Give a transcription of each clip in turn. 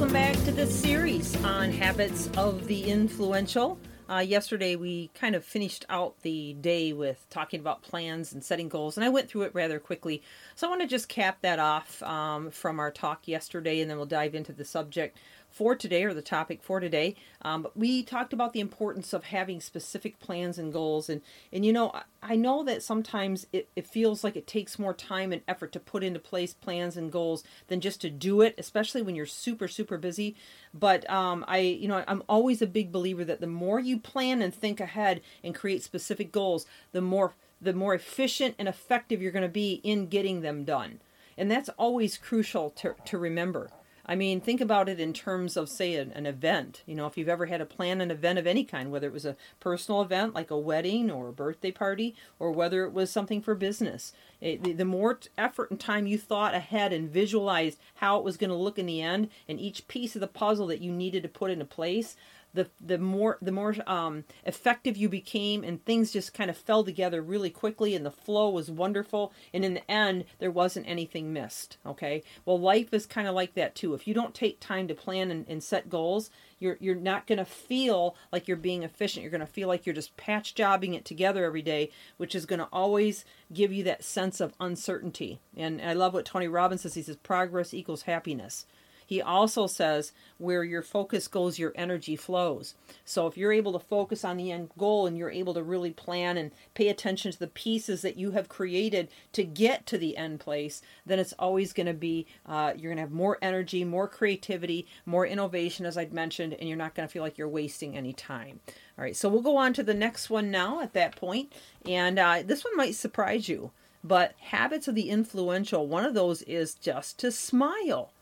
Welcome back to this series on habits of the influential. Uh, yesterday, we kind of finished out the day with talking about plans and setting goals, and I went through it rather quickly. So I want to just cap that off um, from our talk yesterday, and then we'll dive into the subject for today or the topic for today. Um, we talked about the importance of having specific plans and goals. And, and you know, I know that sometimes it, it feels like it takes more time and effort to put into place plans and goals than just to do it, especially when you're super, super busy. But um, I, you know, I'm always a big believer that the more you plan and think ahead and create specific goals, the more the more efficient and effective you're going to be in getting them done. And that's always crucial to, to remember. I mean, think about it in terms of, say, an, an, event. You know, if you've ever had to plan an event of any kind, whether it was a personal event like a wedding or a birthday party, or whether it was something for business, it, the, the more effort and time you thought ahead and visualized how it was going to look in the end and each piece of the puzzle that you needed to put into place, the the more the more um, effective you became, and things just kind of fell together really quickly, and the flow was wonderful. And in the end, there wasn't anything missed. Okay, well, life is kind of like that too. If you don't take time to plan and, and set goals, you're you're not going to feel like you're being efficient. You're going to feel like you're just patch jobbing it together every day, which is going to always give you that sense of uncertainty. And I love what Tony Robbins says. He says progress equals happiness. He also says where your focus goes, your energy flows. So if you're able to focus on the end goal and you're able to really plan and pay attention to the pieces that you have created to get to the end place, then it's always going to be, uh, you're going to have more energy, more creativity, more innovation, as I'd mentioned, and you're not going to feel like you're wasting any time. All right, so we'll go on to the next one now at that point, and uh, this one might surprise you. But habits of the influential, one of those is just to smile.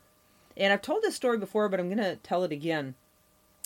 And I've told this story before, but I'm going to tell it again.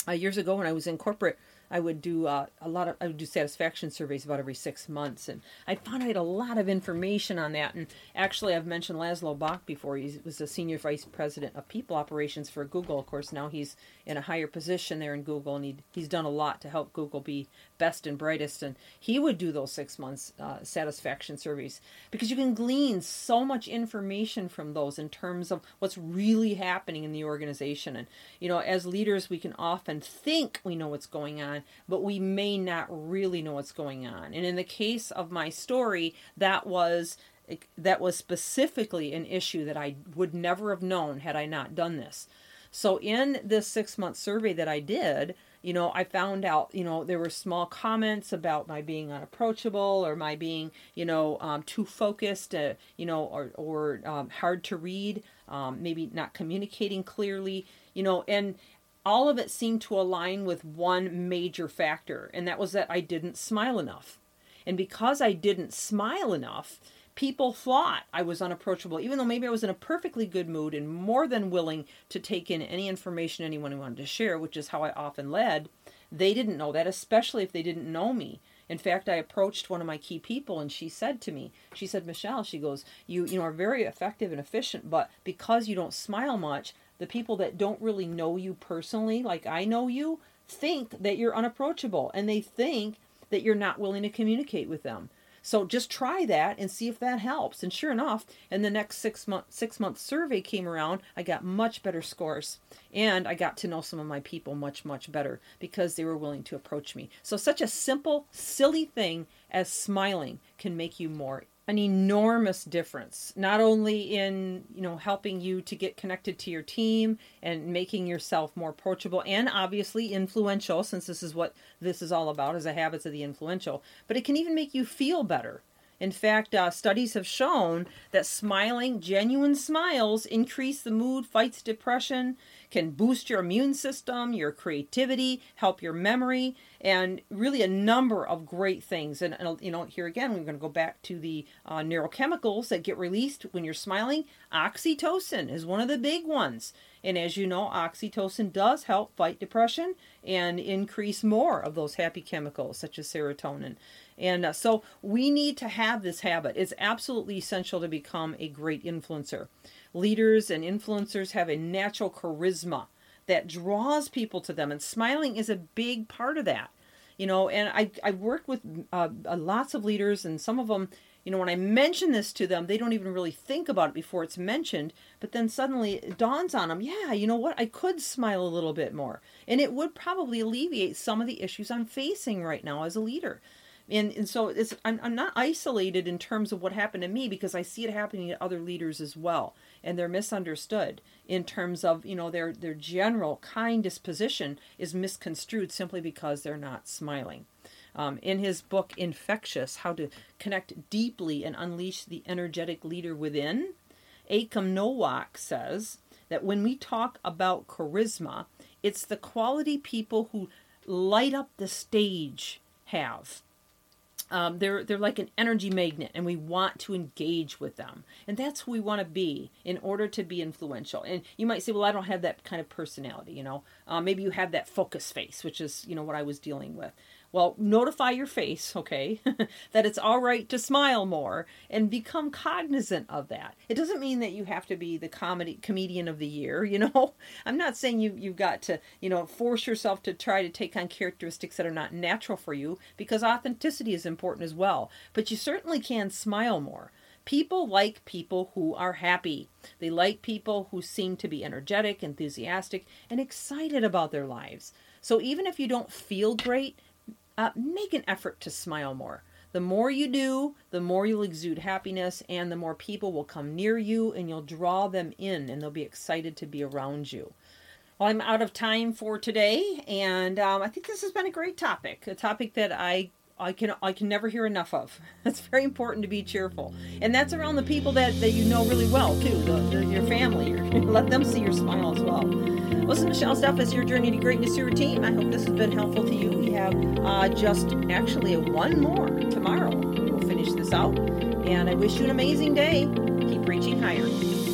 Uh, years ago, when I was in corporate, I would do uh, a lot of I would do satisfaction surveys about every six months, and I found I had a lot of information on that. And actually, I've mentioned Laszlo Bock before. He was a senior vice president of people operations for Google. Of course, now he's in a higher position there in Google, and he he's done a lot to help Google be best and brightest. And he would do those six months uh, satisfaction surveys because you can glean so much information from those in terms of what's really happening in the organization. And you know, as leaders, we can often think we know what's going on but we may not really know what's going on. And in the case of my story, that was that was specifically an issue that I would never have known had I not done this. So in this 6-month survey that I did, you know, I found out, you know, there were small comments about my being unapproachable or my being, you know, um, too focused, uh, you know, or, or um, hard to read, um, maybe not communicating clearly, you know, and all of it seemed to align with one major factor, and that was that I didn't smile enough. And because I didn't smile enough, people thought I was unapproachable, even though maybe I was in a perfectly good mood and more than willing to take in any information anyone wanted to share, which is how I often led. They didn't know that, especially if they didn't know me. In fact, I approached one of my key people and she said to me, she said, Michelle, she goes, you, you know, are very effective and efficient, but because you don't smile much, the people that don't really know you personally, like I know you, think that you're unapproachable and they think that you're not willing to communicate with them. So just try that and see if that helps. And sure enough, in the next six month six month survey came around, I got much better scores. And I got to know some of my people much, much better because they were willing to approach me. So such a simple, silly thing as smiling can make you more an enormous difference not only in you know helping you to get connected to your team and making yourself more approachable and obviously influential since this is what this is all about is the habits of the influential but it can even make you feel better. In fact uh, studies have shown that smiling genuine smiles increase the mood fights depression can boost your immune system, your creativity, help your memory, and really a number of great things. And, and you know, here again, we're going to go back to the uh, neurochemicals that get released when you're smiling. Oxytocin is one of the big ones. And as you know, oxytocin does help fight depression and increase more of those happy chemicals such as serotonin. And uh, so we need to have this habit. It's absolutely essential to become a great influencer. Leaders and influencers have a natural charisma that draws people to them, and smiling is a big part of that. You know, and I I worked with uh, lots of leaders, and some of them, you know, when I mention this to them, they don't even really think about it before it's mentioned. But then suddenly it dawns on them, yeah, you know what? I could smile a little bit more, and it would probably alleviate some of the issues I'm facing right now as a leader and and so it's I'm, I'm not isolated in terms of what happened to me because I see it happening to other leaders as well. And they're misunderstood in terms of you know their their general kind disposition is misconstrued simply because they're not smiling. Um, in his book infectious how to connect deeply and unleash the energetic leader within Achim Nowak says that when we talk about charisma it's the quality people who light up the stage have um, they're they're like an energy magnet, and we want to engage with them, and that's who we want to be in order to be influential. And you might say, well, I don't have that kind of personality, you know. Uh, maybe you have that focus face, which is you know what I was dealing with. Well, notify your face, okay, that it's all right to smile more and become cognizant of that. It doesn't mean that you have to be the comedy comedian of the year, you know. I'm not saying you you've got to, you know, force yourself to try to take on characteristics that are not natural for you because authenticity is important as well. But you certainly can smile more. People like people who are happy. They like people who seem to be energetic, enthusiastic, and excited about their lives. So even if you don't feel great, uh, make an effort to smile more. The more you do, the more you'll exude happiness, and the more people will come near you and you'll draw them in and they'll be excited to be around you. Well, I'm out of time for today, and um, I think this has been a great topic, a topic that I I can I can never hear enough of. It's very important to be cheerful, and that's around the people that, that you know really well too, the, the, your family. let them see your smile as well. Listen, Michelle Steffes your journey to greatness your team. I hope this has been helpful to you. We have uh, just actually one more tomorrow. We'll finish this out, and I wish you an amazing day. Keep reaching higher.